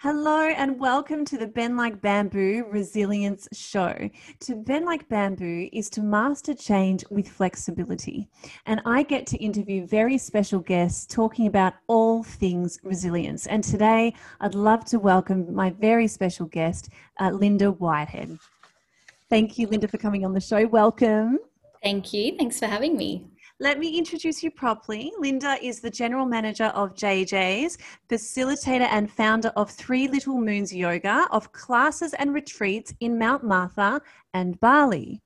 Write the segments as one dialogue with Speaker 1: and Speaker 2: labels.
Speaker 1: Hello and welcome to the Bend Like Bamboo Resilience Show. To bend like bamboo is to master change with flexibility. And I get to interview very special guests talking about all things resilience. And today I'd love to welcome my very special guest, uh, Linda Whitehead. Thank you, Linda, for coming on the show. Welcome.
Speaker 2: Thank you. Thanks for having me.
Speaker 1: Let me introduce you properly. Linda is the general manager of Jay Jay's, facilitator and founder of Three Little Moons Yoga, of classes and retreats in Mount Martha and Bali.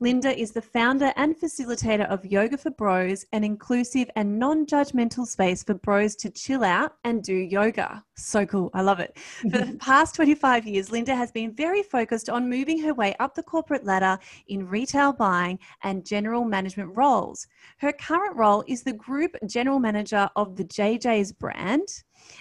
Speaker 1: Linda is the founder and facilitator of Yoga for Bros, an inclusive and non judgmental space for bros to chill out and do yoga. So cool. I love it. For the past 25 years, Linda has been very focused on moving her way up the corporate ladder in retail buying and general management roles. Her current role is the group general manager of the Jay Jay's brand.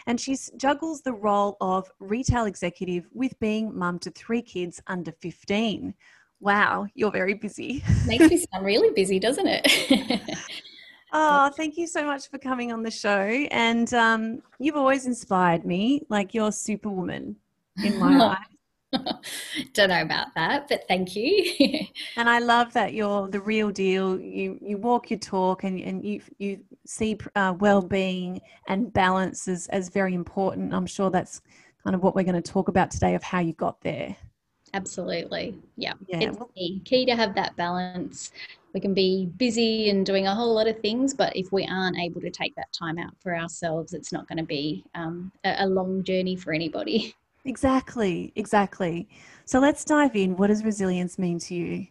Speaker 1: And she juggles the role of retail executive with being mum to three kids under 15. Wow, you're very busy.
Speaker 2: Makes me sound really busy, doesn't it?
Speaker 1: oh, thank you so much for coming on the show. And um, you've always inspired me, like you're superwoman in my life.
Speaker 2: Don't know about that, but thank you.
Speaker 1: and I love that you're the real deal. You you walk your talk, and, and you you see uh, well being and balance as as very important. I'm sure that's kind of what we're going to talk about today of how you got there.
Speaker 2: Absolutely. Yeah. yeah. It's key. key to have that balance. We can be busy and doing a whole lot of things, but if we aren't able to take that time out for ourselves, it's not going to be um, a, a long journey for anybody.
Speaker 1: Exactly. Exactly. So let's dive in. What does resilience mean to you?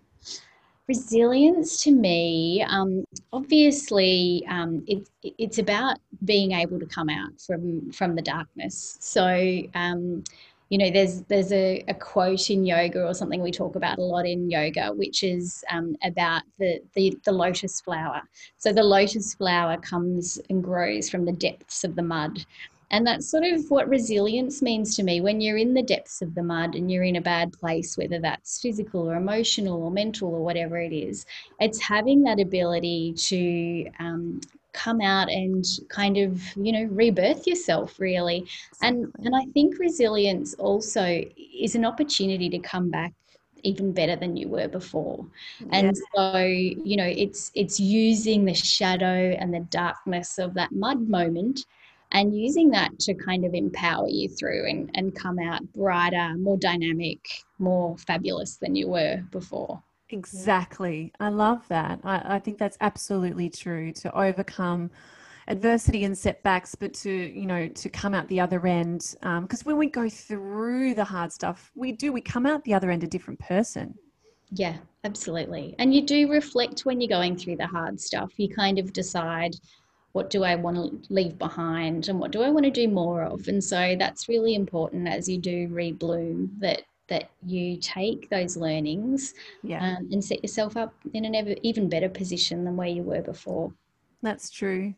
Speaker 2: Resilience to me, um, obviously, um, it, it's about being able to come out from from the darkness. So, um, you know there's there's a, a, quote in yoga or something we talk about a lot in yoga which is um, about the, the the lotus flower. So the lotus flower comes and grows from the depths of the mud. And that's sort of what resilience means to me. When you're in the depths of the mud and you're in a bad place whether that's physical or emotional or mental or whatever it is it's having that ability to um, come out and kind of you know rebirth yourself really. And and i think resilience also is an opportunity to come back even better than you were before. And yeah. so you know it's it's using the shadow and the darkness of that mud moment and using that to kind of empower you through and, and come out brighter more dynamic more fabulous than you were before
Speaker 1: Exactly. I love that. I, I think that's absolutely true to overcome adversity and setbacks, but to, you know, to come out the other end. Because um, when we go through the hard stuff, we do, we come out the other end a different person.
Speaker 2: Yeah, absolutely. And you do reflect when you're going through the hard stuff. You kind of decide, what do I want to leave behind and what do I want to do more of? And so that's really important as you do rebloom that that you take those learnings yeah. um, and set yourself up in an ever, even better position than where you were before.
Speaker 1: That's true.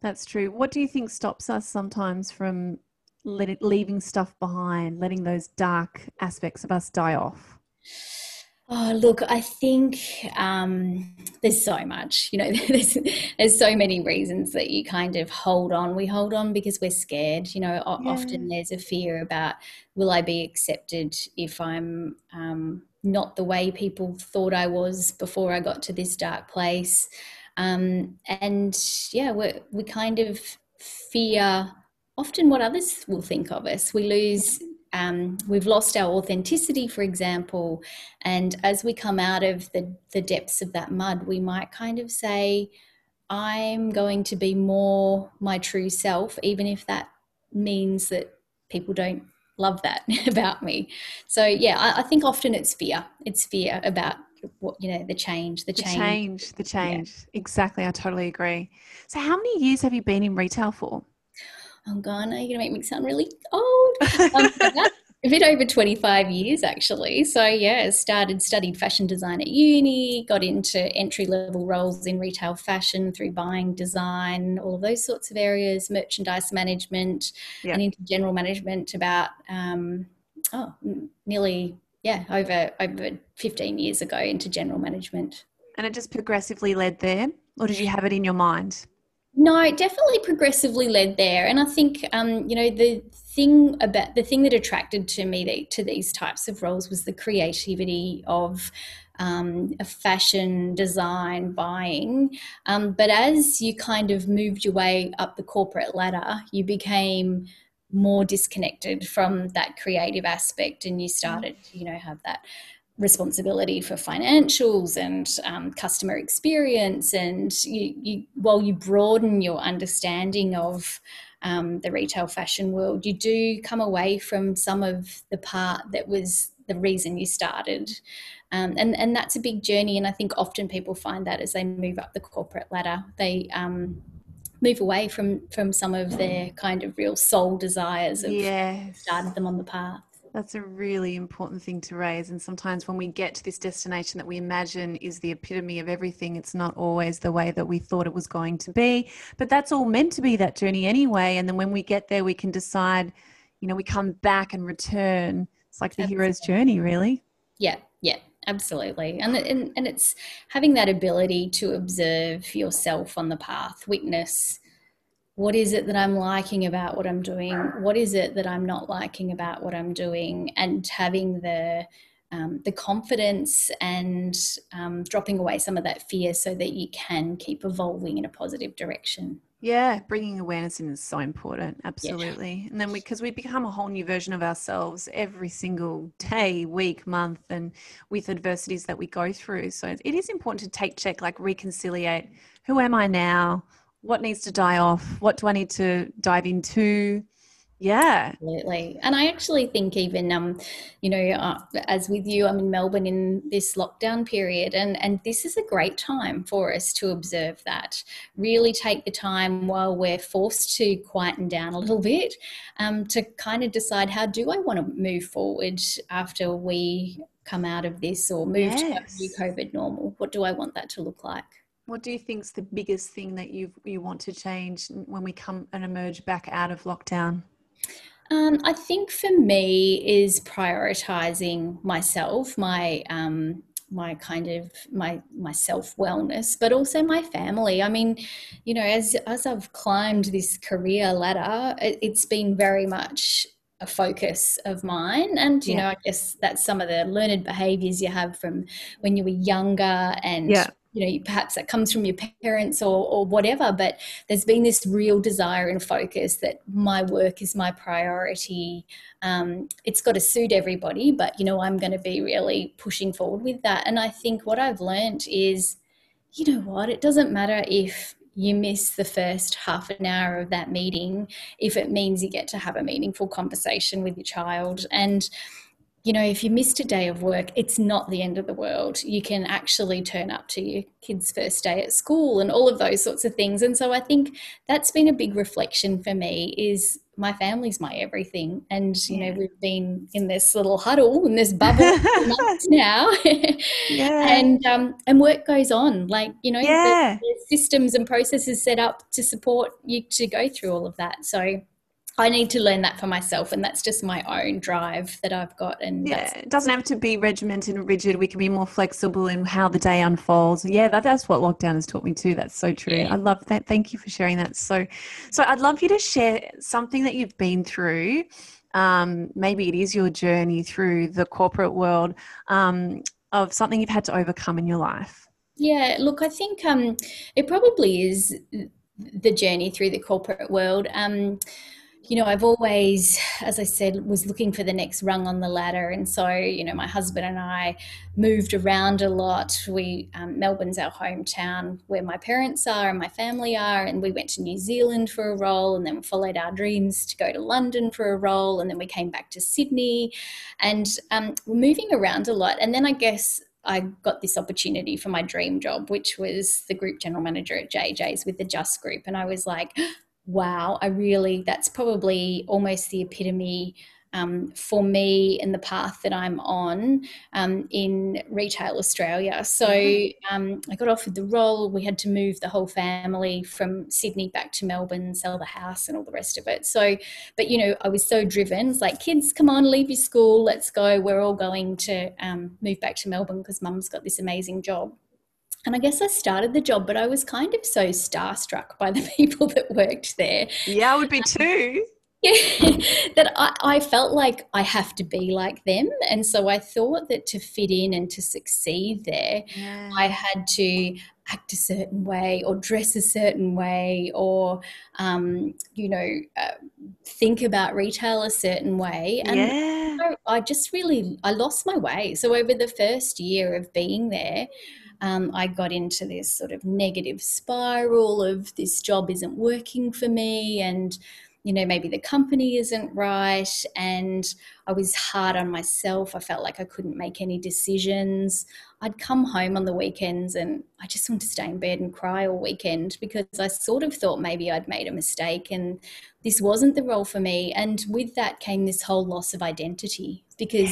Speaker 1: That's true. What do you think stops us sometimes from let it, leaving stuff behind, letting those dark aspects of us die off?
Speaker 2: Oh, look, I think um, there's so much, you know, there's, there's so many reasons that you kind of hold on. We hold on because we're scared, you know, yeah. often there's a fear about will I be accepted if I'm um, not the way people thought I was before I got to this dark place. Um, and yeah, we we kind of fear often what others will think of us. We lose um, we've lost our authenticity, for example. And as we come out of the, the depths of that mud, we might kind of say, I'm going to be more my true self, even if that means that people don't love that about me. So, yeah, I, I, think often it's fear. It's fear about what, you know, the change, the,
Speaker 1: the
Speaker 2: change.
Speaker 1: change, the change. Yeah. Exactly. I totally agree. So, how many years have you been in retail for?
Speaker 2: Oh god, are you gonna make me sound really old? Um, a bit over 25 years actually. So yeah, started studied fashion design at uni, got into entry level roles in retail fashion through buying, design, all of those sorts of areas, merchandise management, yeah. and into general management about um, oh nearly yeah over over 15 years ago into general management.
Speaker 1: And it just progressively led there, or did you have it in your mind?
Speaker 2: No, definitely progressively led there. And I think, um, you know, the thing about the thing that attracted to me to these types of roles was the creativity of um, fashion design buying um, but as you kind of moved your way up the corporate ladder you became more disconnected from that creative aspect and you started you know have that responsibility for financials and um, customer experience and you, you while you broaden your understanding of um, the retail fashion world you do come away from some of the part that was the reason you started. Um, and and that's a big journey and i think often people find that as they move up the corporate ladder. They um, move away from from some of their kind of real soul desires of yes. started them on the path
Speaker 1: that's a really important thing to raise. And sometimes when we get to this destination that we imagine is the epitome of everything, it's not always the way that we thought it was going to be. But that's all meant to be that journey anyway. And then when we get there, we can decide, you know, we come back and return. It's like the Absolutely. hero's journey, really.
Speaker 2: Yeah, yeah, absolutely. And, and, and it's having that ability to observe yourself on the path, witness what is it that I'm liking about what I'm doing? What is it that I'm not liking about what I'm doing? And having the um, the confidence and um, dropping away some of that fear so that you can keep evolving in a positive direction.
Speaker 1: Yeah, bringing awareness in is so important. Absolutely. Yeah. And then because we, we become a whole new version of ourselves every single day, week, month, and with adversities that we go through. So it is important to take check, like reconciliate who am I now? What needs to die off? What do i need to dive into? Yeah.
Speaker 2: Absolutely. And i actually think even um you know uh, as with you i'm in melbourne in this lockdown period and and this is a great time for us to observe that. Really take the time while we're forced to quieten down a little bit um, to kind of decide how do i want to move forward after we come out of this or move yes. to a new covid normal? What do i want that to look like
Speaker 1: what do you think is the biggest thing that you you want to change when we come and emerge back out of lockdown?
Speaker 2: Um, I think for me is prioritizing myself, my um, my kind of my my self wellness, but also my family. I mean, you know, as as I've climbed this career ladder, it, has been very much a focus of mine and you yeah. know i guess that's some of the learned behaviors you have from when you were younger and yeah you know perhaps that comes from your parents or, or whatever but there's been this real desire and focus that my work is my priority. Um, it's got to suit everybody but you know i'm going to be really pushing forward with that. And i think what i've learned is you know what it doesn't matter if you miss the first half an hour of that meeting if it means you get to have a meaningful conversation with your child. And you know, if you missed a day of work, it's not the end of the world. You can actually turn up to your kids' first day at school and all of those sorts of things. And so I think that's been a big reflection for me is my family's my everything. And, you yeah. know, we've been in this little huddle in this bubble now. yeah. And um, and work goes on. Like, you know, yeah. systems and processes set up to support you to go through all of that. So I need to learn that for myself, and that's just my own drive that I've got. And
Speaker 1: yeah, it doesn't have to be regimented and rigid. We can be more flexible in how the day unfolds. Yeah, that, that's what lockdown has taught me too. That's so true. Yeah. I love that. Thank you for sharing that. So, so I'd love you to share something that you've been through. Um, maybe it is your journey through the corporate world um, of something you've had to overcome in your life.
Speaker 2: Yeah, look, I think um, it probably is the journey through the corporate world. Um, you know, I've always, as I said, was looking for the next rung on the ladder. And so, you know, my husband and I moved around a lot. We, um, Melbourne's our hometown where my parents are and my family are. And we went to New Zealand for a role and then followed our dreams to go to London for a role. And then we came back to Sydney and um, we're moving around a lot. And then I guess I got this opportunity for my dream job, which was the group general manager at Jay Jay's with the Just Group. And I was like, wow, I really, that's probably almost the epitome um, for me in the path that I'm on um, in retail Australia. So mm-hmm. um, I got offered the role. We had to move the whole family from Sydney back to Melbourne, sell the house and all the rest of it. So, but you know, I was so driven. It's like, kids, come on, leave your school, let's go. We're all going to um, move back to Melbourne because mum's got this amazing job. And I guess I started the job, but I was kind of so starstruck by the people that worked there.
Speaker 1: Yeah, I would be too.
Speaker 2: yeah, that I, I felt like I have to be like them. And so I thought that to fit in and to succeed there, yeah. I had to act a certain way or dress a certain way or, um, you know, uh, think about retail a certain way. And
Speaker 1: yeah.
Speaker 2: I just really, I lost my way. So over the first year of being there, um, I got into this sort of negative spiral of this job isn't working for me and you know, maybe the company isn't right. And I was hard on myself. I felt like I couldn't make any decisions. I'd come home on the weekends and I just wanted to stay in bed and cry all weekend because I sort of thought maybe I'd made a mistake and this wasn't the role for me. And with that came this whole loss of identity because.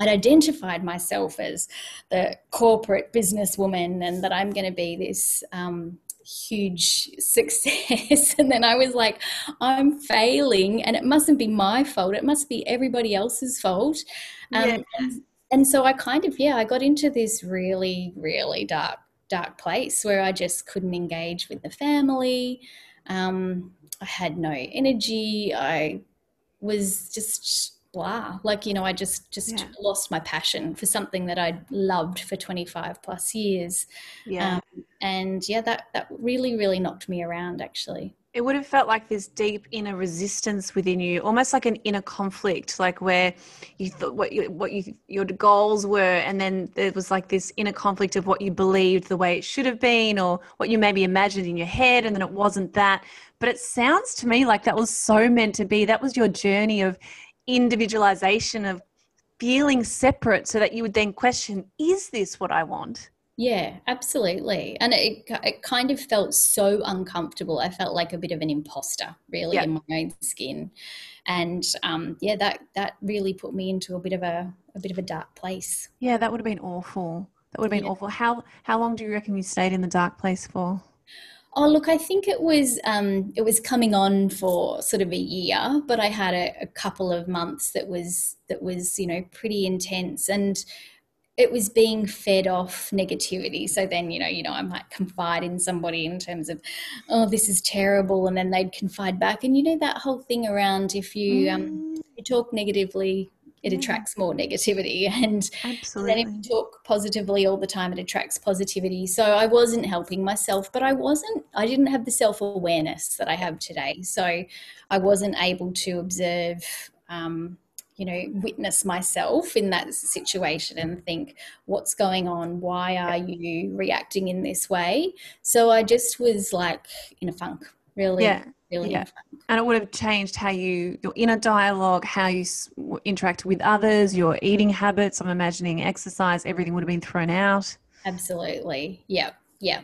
Speaker 2: I'd identified myself as the corporate businesswoman and that I'm going to be this um, huge success. and then I was like, I'm failing and it mustn't be my fault. It must be everybody else's fault. Um, yeah. and, and so I kind of, yeah, I got into this really, really dark, dark place where I just couldn't engage with the family. Um, I had no energy. I was just blah like you know i just just yeah. lost my passion for something that i loved for 25 plus years.
Speaker 1: Yeah. Um,
Speaker 2: and yeah that that really really knocked me around actually.
Speaker 1: It would have felt like this deep inner resistance within you almost like an inner conflict like where you thought what you, what you your goals were and then there was like this inner conflict of what you believed the way it should have been or what you maybe imagined in your head and then it wasn't that. But it sounds to me like that was so meant to be. That was your journey of individualization of feeling separate so that you would then question is this what i want?
Speaker 2: Yeah absolutely. And it, it kind of felt so uncomfortable. I felt like a bit of an imposter really in my own skin. And um, yeah that that really put me into a bit of a, a bit of a dark place.
Speaker 1: Yeah that would have been awful. That would have been yeah. awful. How how long do you reckon you stayed in the dark place for
Speaker 2: Oh, look, I think it was um, it was coming on for sort of a year, but I had a, a, couple of months that was that was you know pretty intense, and it was being fed off negativity. So then you know you know I might confide in somebody in terms of oh this is terrible, and then they'd confide back, and you know that whole thing around if you um, mm. you talk negatively it attracts more negativity and
Speaker 1: Absolutely.
Speaker 2: then if you talk positively all the time it attracts positivity. So i wasn't helping myself but i wasn't i didn't have the self-awareness that i have today. So i wasn't able to observe um, you know witness myself in that situation and think what's going on? Why are you reacting in this way? So i just was like in a funk really.
Speaker 1: Yeah really yeah. and it would have changed how you your inner dialogue how you interact with others your eating habits i'm imagining exercise everything would have been thrown out
Speaker 2: absolutely yeah yeah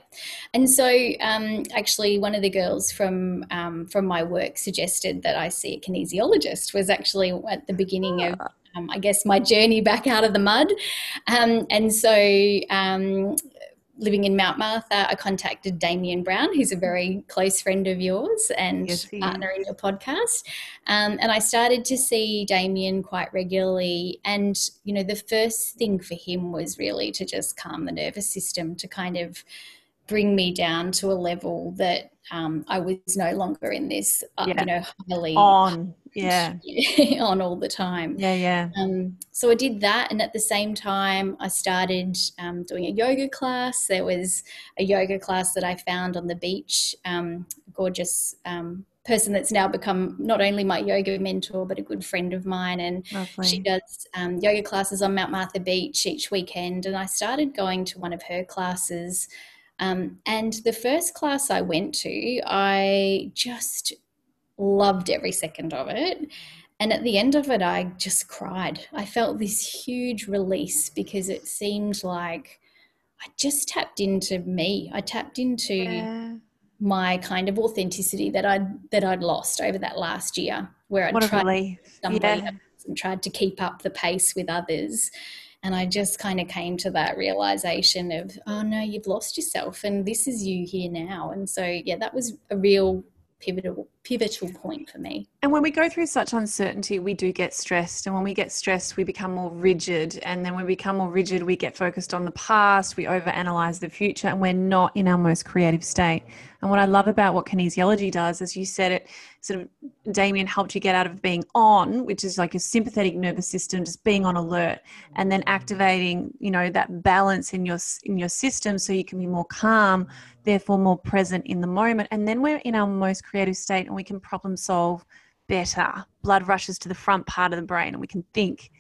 Speaker 2: and so um, actually one of the girls from um, from my work suggested that i see a kinesiologist was actually at the beginning of ah. um, I guess my journey back out of the mud. Um, and so um, living in Mount Martha, I contacted Damien Brown, who's a very close friend of yours and yes, partner in your podcast. Um, and I started to see Damien quite regularly. And, you know, the first thing for him was really to just calm the nervous system, to kind of bring me down to a level that um, I was no longer in this, uh, yeah. you know, highly
Speaker 1: on, yeah,
Speaker 2: on all the time.
Speaker 1: Yeah, yeah.
Speaker 2: Um, so I did that, and at the same time, I started um, doing a yoga class. There was a yoga class that I found on the beach. Um, gorgeous um, person that's now become not only my yoga mentor but a good friend of mine and Lovely. she does um, yoga classes on mount martha beach each weekend and i started going to one of her classes um, and the first class I went to, I just loved every second of it. And at the end of it, I just cried. I felt this huge release because it seemed like I just tapped into me. I tapped into yeah. my kind of authenticity that I'd that I'd lost over that last year, where I'd tried somebody yeah. and tried to keep up the pace with others. And I just kind of came to that realization of, oh no, you've lost yourself and this is you here now. And so, yeah, that was a real pivotal pivotal point for me.
Speaker 1: And when we go through such uncertainty, we do get stressed. And when we get stressed, we become more rigid. And then when we become more rigid, we get focused on the past, we overanalyze the future, and we're not in our most creative state. And what I love about what kinesiology does, as you said, it sort of Damien helped you get out of being on, which is like your sympathetic nervous system, just being on alert, and then activating, you know, that balance in your in your system, so you can be more calm, therefore more present in the moment. And then we're in our most creative state, and we can problem solve better. Blood rushes to the front part of the brain, and we can think.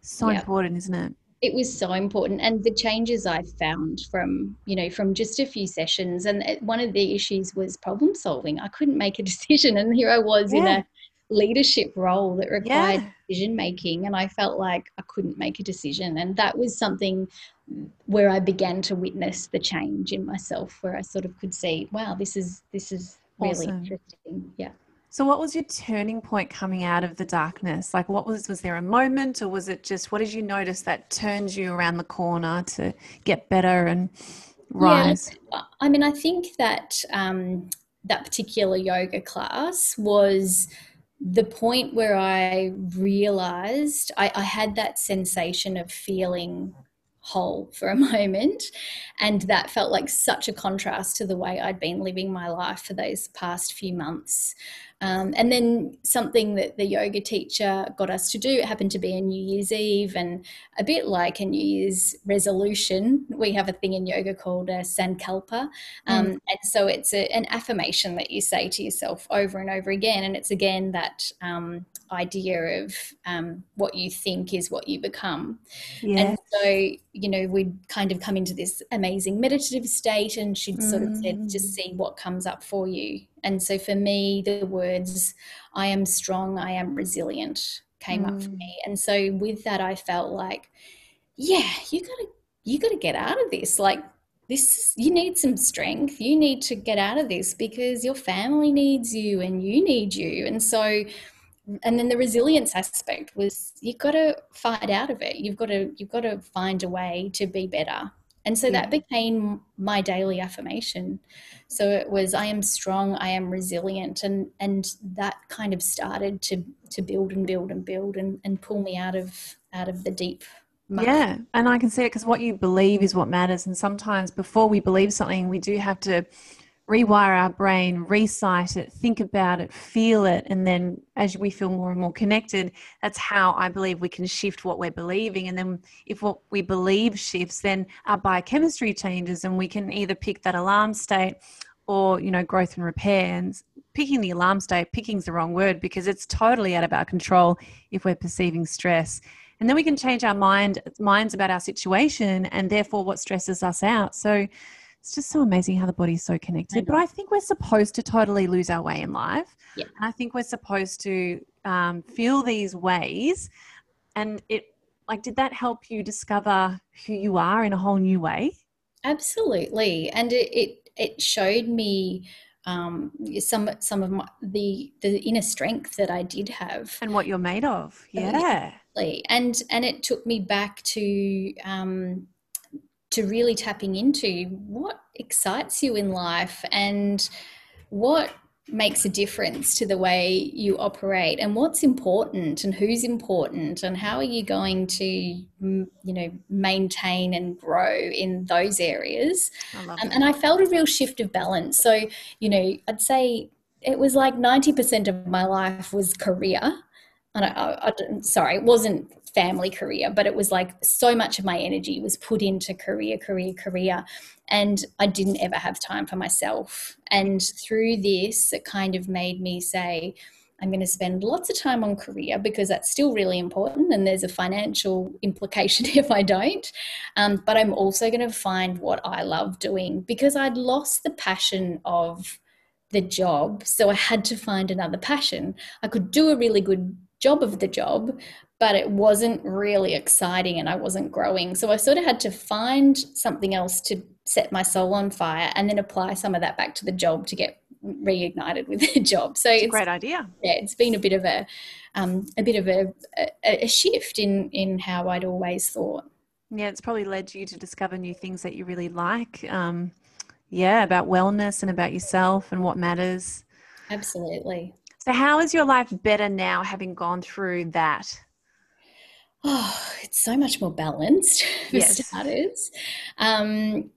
Speaker 1: So yep. important, isn't it?
Speaker 2: it was so important and the changes i found from you know from just a few sessions and one of the issues was problem solving i couldn't make a decision and here i was yeah. in a leadership role that required yeah. decision making and i felt like i couldn't make a decision and that was something where i began to witness the change in myself where i sort of could see wow this is this is really awesome. interesting yeah
Speaker 1: so what was your turning point coming out of the darkness? Like what was was there a moment or was it just what did you notice that turned you around the corner to get better and rise?
Speaker 2: Yeah, I mean I think that um, that particular yoga class was the point where I realized I, I had that sensation of feeling whole for a moment. And that felt like such a contrast to the way I'd been living my life for those past few months. Um, and then something that the yoga teacher got us to do, it happened to be a New Year's Eve, and a bit like a New Year's resolution, we have a thing in yoga called a sankalpa. Um, mm. And so it's a, an affirmation that you say to yourself over and over again. And it's again that um, idea of um, what you think is what you become. Yeah. And so, you know, we'd kind of come into this amazing meditative state, and she'd sort mm. of said, just mm. see what comes up for you and so for me, the words, I am strong, I am resilient, came mm. up for mm. me. And so with that, I felt like, yeah, you gotta, you gotta get out of this. Like, this you need some strength you need to get out of this because your family needs you and you need you and so and then the resilience aspect was you've got to fight out of it you've got to you've got to find a way to be better and so yeah. that became my daily affirmation. So it was I am strong, I am resilient and and that kind of started to to build and build and build and, and pull me out of out of the deep.
Speaker 1: Yeah, and I can see it because what you believe is what matters. And sometimes before we believe something, we do have to rewire our brain, recite it, think about it, feel it, and then as we feel more and more connected, that's how I believe we can shift what we're believing. And then if what we believe shifts, then our biochemistry changes, and we can either pick that alarm state or you know growth and repair. And picking the alarm state, picking's the wrong word because it's totally out of our control if we're perceiving stress. And then we can change our mind minds about our situation and therefore what stresses us out. So it's just so amazing how the body's so connected. But I think we're supposed to totally lose our way in life. Yeah. And I think we're supposed to um, feel these ways. And it, like, did that help you discover who you are in a whole new way?
Speaker 2: Absolutely. And it, it, it showed me um, some some of my, the the inner strength that I did have,
Speaker 1: and what you're made of. Yeah,
Speaker 2: and and it took me back to um, to really tapping into what excites you in life and what makes a difference to the way you operate and what's important and who's important and how are you going to you know maintain and grow in those areas. Um, and i felt a real shift of balance. So you know i'd say it was like 90% of my life was career. And I, I, I, sorry, it wasn't family career, but it was like so much of my energy was put into career, career, career. And I didn't ever have time for myself. And through this, it kind of made me say, I'm going to spend lots of time on career because that's still really important and there's a financial implication if I don't. Um, but I'm also going to find what I love doing because I'd lost the passion of the job. So I had to find another passion. I could do a really good job of the job, but it wasn't really exciting and I wasn't growing. So I sort of had to find something else to set my soul on fire and then apply some of that back to the job to get reignited with the job. So
Speaker 1: it's, it's a great idea.
Speaker 2: Yeah, it's been a bit of a um, a bit of a, a, a shift in in how I'd always thought.
Speaker 1: Yeah, it's probably led you to discover new things that you really like. Um, yeah, about wellness and about yourself and what matters.
Speaker 2: Absolutely.
Speaker 1: So, how is your life better now having gone through that?
Speaker 2: Oh, it's so much more balanced for yes. starters. Um,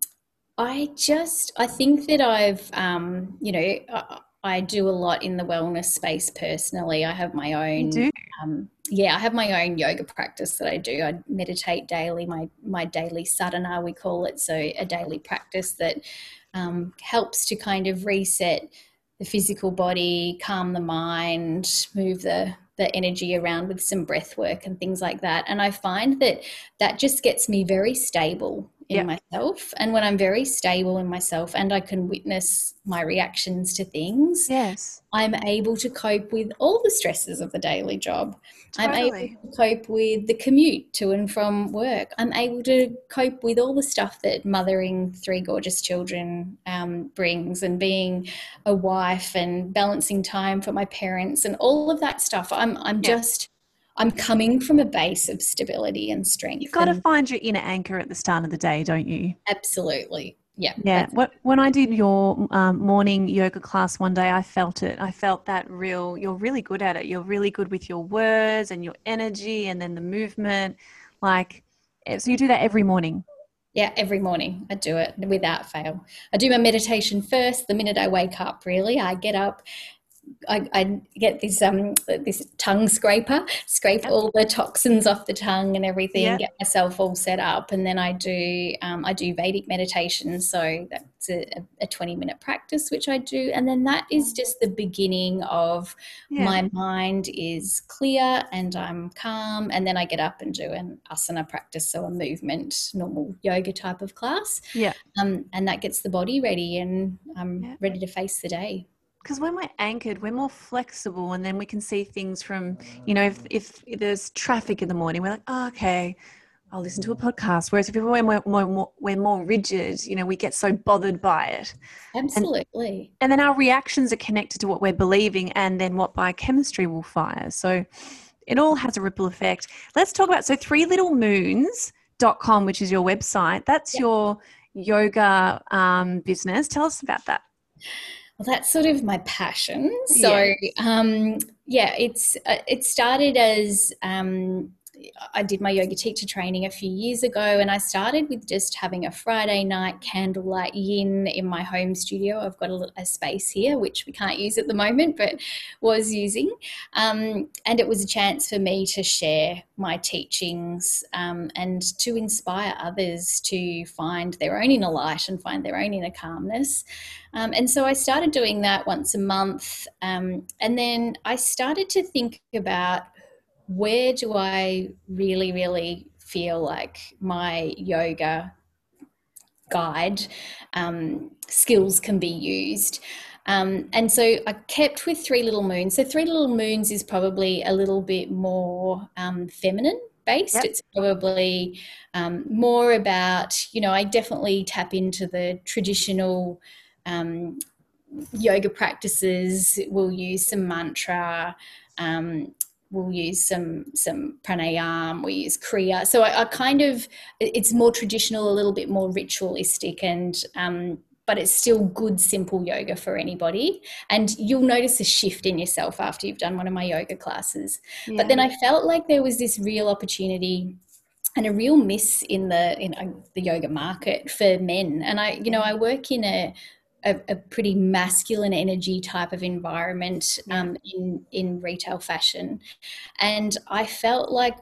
Speaker 2: I just, I think that I've, um, you know, I, I, do a lot in the wellness space personally. I have my own, um, yeah, I have my own yoga practice that I do. I meditate daily, my my daily sadhana, we call it. So a daily practice that um, helps to kind of reset the physical body, calm the mind, move the the energy around with some breath work and things like that. And I find that that just gets me very stable in yep. myself. And when I'm very stable in myself and I can witness my reactions to things,
Speaker 1: yes,
Speaker 2: I'm able to cope with all the stresses of the daily job. Totally. I'm able to cope with the commute to and from work. I'm able to cope with all the stuff that mothering three gorgeous children um, brings and being a wife and balancing time for my parents and all of that stuff. I'm I'm just I'm coming from a base of stability and strength.
Speaker 1: You've got to find your inner anchor at the start of the day, don't you?
Speaker 2: Absolutely. Yeah.
Speaker 1: Yeah. When I did your um, morning yoga class one day, I felt it. I felt that real, you're really good at it. You're really good with your words and your energy and then the movement. Like, eh, so you do that every morning.
Speaker 2: Yeah, every morning I do it without fail. I do my meditation first the minute I wake up, really. I get up I, I, get this um this tongue scraper, scrape yep. all the toxins off the tongue and everything, yep. get myself all set up, and then I do um, I do Vedic meditation. So that's a, a, twenty minute practice which I do, and then that is just the beginning of yeah. my mind is clear and I'm calm, and then I get up and do an asana practice, so a movement, normal yoga type of class.
Speaker 1: Yeah,
Speaker 2: um, and that gets the body ready, and I'm yeah. ready to face the day
Speaker 1: because when we're anchored, we're more flexible, and then we can see things from, you know, if, if there's traffic in the morning, we're like, oh, okay, I'll listen to a podcast. Whereas if we're more, more, we're more rigid, you know, we get so bothered by it.
Speaker 2: Absolutely.
Speaker 1: And, and, then our reactions are connected to what we're believing, and then what biochemistry will fire. So it all has a ripple effect. Let's talk about so three little moons.com, which is your website. That's yeah. your yoga um, business. Tell us about that.
Speaker 2: Well, that's sort of my passion. So, yeah, um, yeah it's uh, it started as um, I did my yoga teacher training a few years ago, and I started with just having a Friday night candlelight yin in my home studio. I've got a, a space here, which we can't use at the moment, but was using. Um, and it was a chance for me to share my teachings um, and to inspire others to find their own inner light and find their own inner calmness. Um, and so I started doing that once a month. Um, and then I started to think about where do I really, really feel like my yoga guide um, skills can be used? Um, and so I kept with Three Little Moons. So Three Little Moons is probably a little bit more um, feminine based. Yep. It's probably um, more about, you know, I definitely tap into the traditional um, yoga practices. We'll use some mantra. We'll use some some pranayam we use kriya. So I, I, kind of it's more traditional a little bit more ritualistic and um, but it's still good simple yoga for anybody. And you'll notice a shift in yourself after you've done one of my yoga classes. Yeah. but then i felt like there was this real opportunity and a real miss in the in the yoga market for men. And i you know i work in a a, a, pretty masculine energy type of environment um, in in retail fashion, and I felt like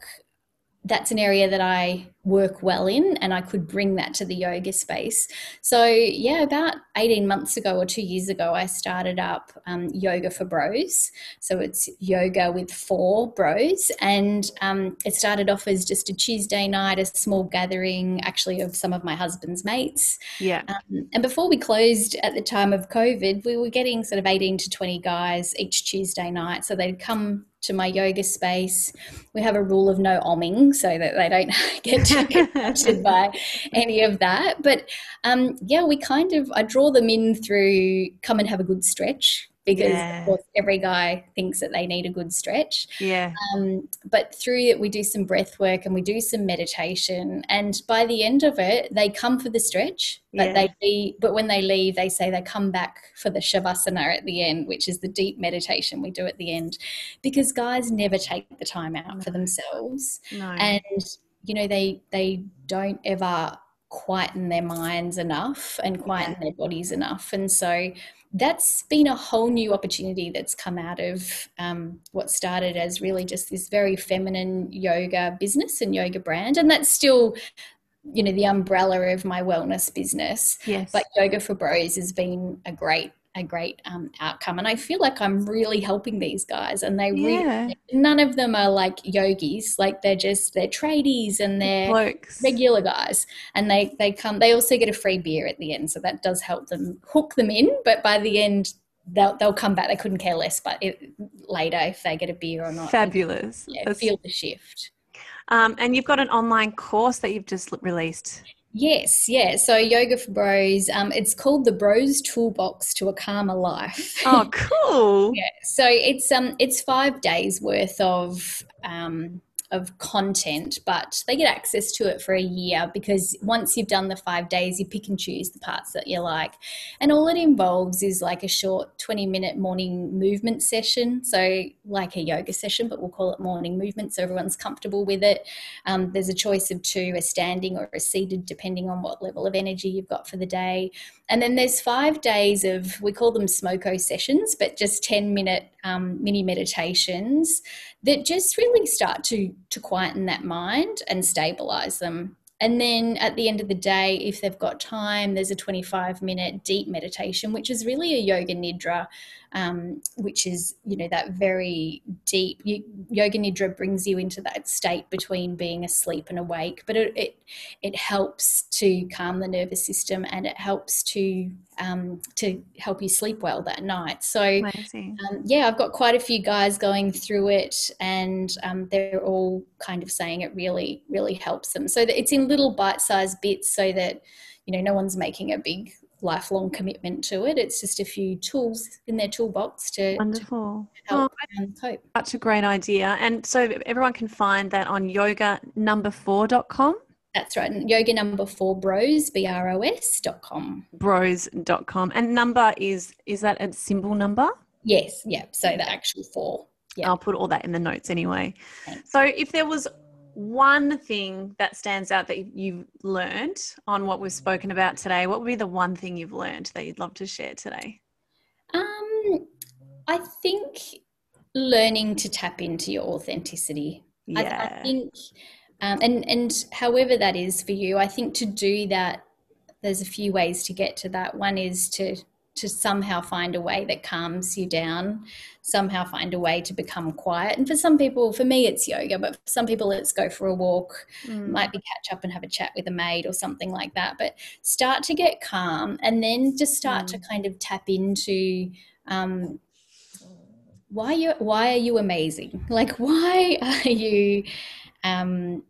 Speaker 2: that's an area that I work well in and I could bring that to the yoga space. So, yeah, about 18 months ago or two years ago, I started up um, Yoga for Bros. So, it's yoga with four bros. And um, it started off as just a Tuesday night, a small gathering actually of some of my husband's mates.
Speaker 1: Yeah. Um,
Speaker 2: and before we closed at the time of COVID, we were getting sort of 18 to 20 guys each Tuesday night. So, they'd come to my yoga space. We have a rule of no omming so that they don't get affected by any of that. But um, yeah, we kind of, I draw them in through come and have a good stretch because
Speaker 1: Yeah.
Speaker 2: of course every guy thinks that they need a good stretch.
Speaker 1: Yeah.
Speaker 2: Um, but through it, we do some breath work and we do some meditation. And by the end of it, they come for the stretch, but
Speaker 1: Yeah.
Speaker 2: they leave, but when they leave, they say they come back for the shavasana at the end, which is the deep meditation we do at the end, because guys never take the time out for themselves,
Speaker 1: No.
Speaker 2: and you know they they don't ever quieten their minds enough and quieten
Speaker 1: Yeah.
Speaker 2: their bodies enough, and so that's been a whole new opportunity that's come out of um, what started as really just this very feminine yoga business and yoga brand. And that's still, you know, the umbrella of my wellness business.
Speaker 1: yes.
Speaker 2: But Yoga for Bros has been a great, a great um, outcome. And I feel like I'm really helping these guys. And they
Speaker 1: yeah.
Speaker 2: really, none of them are like yogis, like they're just, they're tradies and they're
Speaker 1: Blokes.
Speaker 2: regular guys and they they come they also get a free beer at the end so that does help them hook them in but by the end they'll they'll come back they couldn't care less but it, later if they get a beer or not
Speaker 1: Fabulous.
Speaker 2: yeah
Speaker 1: That's-
Speaker 2: feel the shift
Speaker 1: Um, and you've got an online course that you've just released.
Speaker 2: Yes yeah so yoga for bros um, it's called the bros toolbox to a calmer life
Speaker 1: Oh, cool.
Speaker 2: Yeah, so it's um it's five days worth of um of content, but they get access to it for a year because once you've done the five days, you pick and choose the parts that you like. And all it involves is like a short 20 minute morning movement session. So, like a yoga session, but we'll call it morning movement so everyone's comfortable with it. Um, there's a choice of two a standing or a seated, depending on what level of energy you've got for the day. And then there's five days of, we call them smoko sessions, but just 10 minute um, mini meditations that just really start to, to quieten that mind and stabilize them. And then at the end of the day, if they've got time, there's a 25 minute deep meditation, which is really a yoga nidra, um, which is, you know, that very deep. You, yoga nidra brings you into that state between being asleep and awake, but it, it, it helps to calm the nervous system and it helps to, um, to help you sleep well that night. So, um, yeah, I've got quite a few guys going through it, and um, they're all kind of saying it really, really helps them. So that it's in little bite-sized bits, so that you know no one's making a big lifelong commitment to it. It's just a few tools in their toolbox to, to help
Speaker 1: Oh,
Speaker 2: cope.
Speaker 1: such a great idea. And so everyone can find that on yoga number4.com,
Speaker 2: That's right. And yoga number four bros, B R O S dot com.
Speaker 1: bros.com. And number is, is that a symbol number?
Speaker 2: Yes, yeah. So the actual four. Yeah.
Speaker 1: I'll put all that in the notes anyway.
Speaker 2: Thanks.
Speaker 1: So, if there was one thing that stands out that you've learned on what we've spoken about today, what would be the one thing you've learned that you'd love to share today?
Speaker 2: Um, I think learning to tap into your authenticity. I,
Speaker 1: Yeah.
Speaker 2: I think, um, and and however that is for you, I think to do that, there's a few ways to get to that. One is to to somehow find a way that calms you down, somehow find a way to become quiet. And for some people, for me, it's yoga, but for some people, it's go for a walk,
Speaker 1: Mm.
Speaker 2: might be catch up and have a chat with a maid or something like that. But start to get calm, and then just start to kind of tap into. Um, why you why are you amazing like why are you um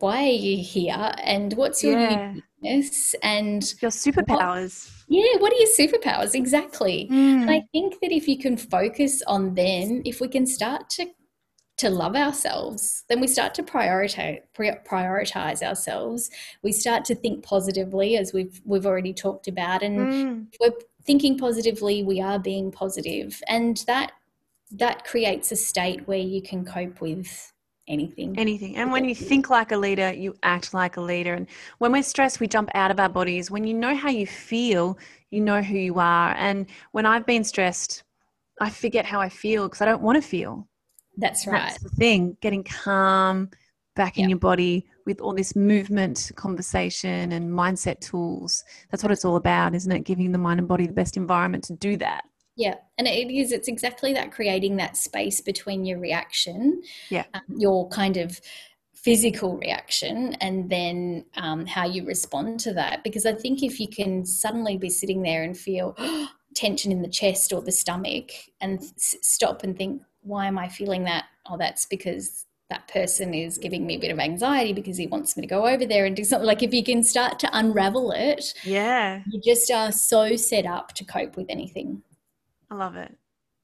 Speaker 2: why are you here and what's your
Speaker 1: Yeah.
Speaker 2: uniqueness and
Speaker 1: Your superpowers.
Speaker 2: yeah what are your superpowers exactly and i
Speaker 1: Mm.
Speaker 2: think that if you can focus on them if we can start to to love ourselves then we start to prioritize prioritize ourselves we start to think positively as we've we've already talked about and
Speaker 1: Mm.
Speaker 2: if we're thinking positively we are being positive and that that creates a state where you can cope with anything
Speaker 1: Anything. And when you think like a leader, you act like a leader. And when we're stressed, we jump out of our bodies. When you know how you feel, you know who you are. And when I've been stressed, I forget how I feel because I don't want to feel.
Speaker 2: that's right
Speaker 1: That's the thing, getting calm back in your body with all this movement, conversation, and mindset tools. That's what it's all about, isn't it? Giving the mind and body the best environment to do that.
Speaker 2: Yeah and it is it's exactly that creating that space between your reaction
Speaker 1: Yeah.
Speaker 2: um, your kind of physical reaction and then um, how you respond to that because i think if you can suddenly be sitting there and feel tension in the chest or the stomach and s- stop and think why am i feeling that oh that's because that person is giving me a bit of anxiety because he wants me to go over there and do something like if you can start to unravel it
Speaker 1: Yeah.
Speaker 2: you just are so set up to cope with anything
Speaker 1: I love it.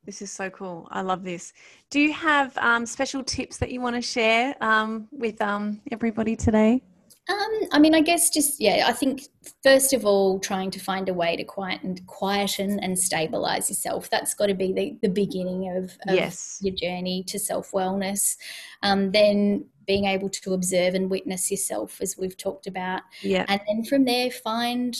Speaker 1: This is so cool. I love this. Do you have um, special tips that you want to share um, with um, everybody today?
Speaker 2: Um, I mean, I guess just yeah. I think first of all, trying to find a way to quieten, quieten and stabilize yourself. That's got to be the, the beginning of, of
Speaker 1: yes.
Speaker 2: your journey to self wellness. Um, then being able to observe and witness yourself, as we've talked about.
Speaker 1: Yeah.
Speaker 2: And then from there, find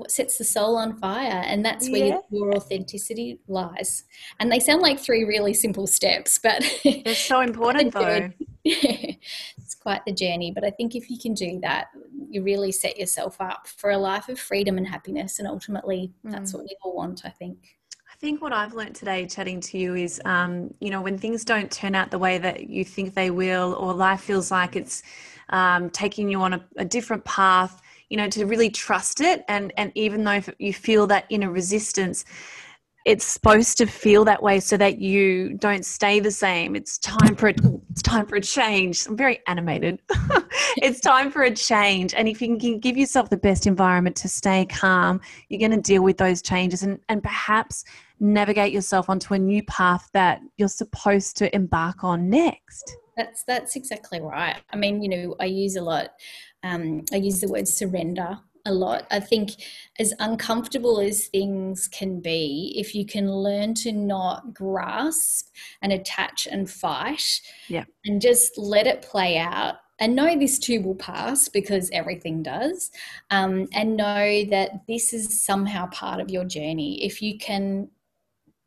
Speaker 2: what sets the soul on fire and that's where yeah. your authenticity lies and they sound like three really simple steps but
Speaker 1: they're so important though
Speaker 2: it's quite the journey but i think if you can do that you really set yourself up for a life of freedom and happiness and ultimately mm. that's what we all want i think
Speaker 1: I think what I've learned today, chatting to you, is um, you know when things don't turn out the way that you think they will, or life feels like it's um, taking you on a, a different path, you know to really trust it. And and even though you feel that inner resistance it's supposed to feel that way so that you don't stay the same. It's time for it it's time for a change. I'm very animated. It's time for a change. And if you can give yourself the best environment to stay calm you're going to deal with those changes and and perhaps navigate yourself onto a new path that you're supposed to embark on next
Speaker 2: that's that's exactly right i mean you know i use a lot um, I use the word surrender a lot. I think, as uncomfortable as things can be, if you can learn to not grasp and attach and fight,
Speaker 1: yeah,
Speaker 2: and just let it play out, and know this too will pass because everything does, um, and know that this is somehow part of your journey. If you can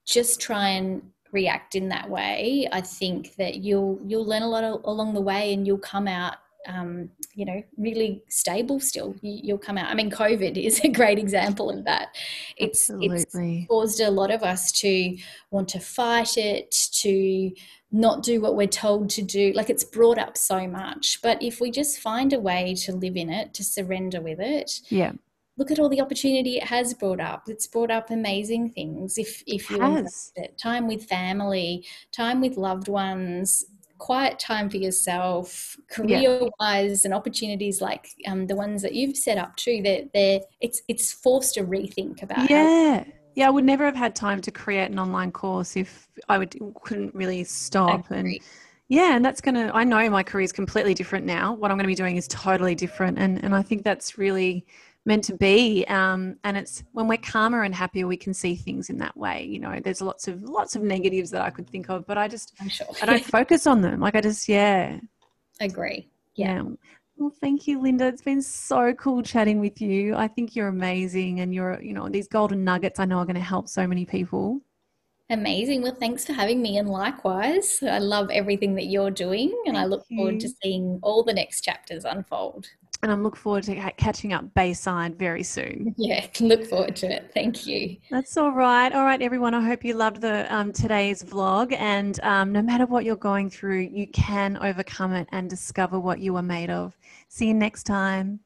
Speaker 2: just try and react in that way, I think that you'll you'll learn a lot along the way, and you'll come out um, you know, really stable still. You, will come out. I mean, COVID is a great example of that. It's, Absolutely. it's caused a lot of us to want to fight it, to not do what we're told to do. Like it's brought up so much. But if we just find a way to live in it, to surrender with it,
Speaker 1: yeah.
Speaker 2: Look at all the opportunity it has brought up. It's brought up amazing things. If if you invest it, time with family, time with loved ones, quiet time for yourself, career wise, yeah. and opportunities like um, the ones that you've set up too. That they're, it's it's forced to rethink about.
Speaker 1: Yeah, yeah. I would never have had time to create an online course if I would couldn't really stop and. Yeah, and that's going to, I know my career is completely different now. What I'm going to be doing is totally different. And, and I think that's really meant to be um, and it's when we're calmer and happier we can see things in that way you know there's lots of lots of negatives that i could think of but i just
Speaker 2: sure.
Speaker 1: i don't focus on them like i just yeah
Speaker 2: agree yeah. yeah.
Speaker 1: well thank you linda it's been so cool chatting with you i think you're amazing and you're you know these golden nuggets i know are going to help so many people
Speaker 2: Amazing. Well, thanks for having me. And likewise, I love everything that you're doing. And Thank I look you. forward to seeing all the next chapters unfold
Speaker 1: and I'm looking forward to catching up Bayside very soon.
Speaker 2: Yeah, look forward to it. Thank you.
Speaker 1: That's all right. All right, everyone. I hope you loved the um, today's vlog, and um, no matter what you're going through, you can overcome it and discover what you are made of. See you next time.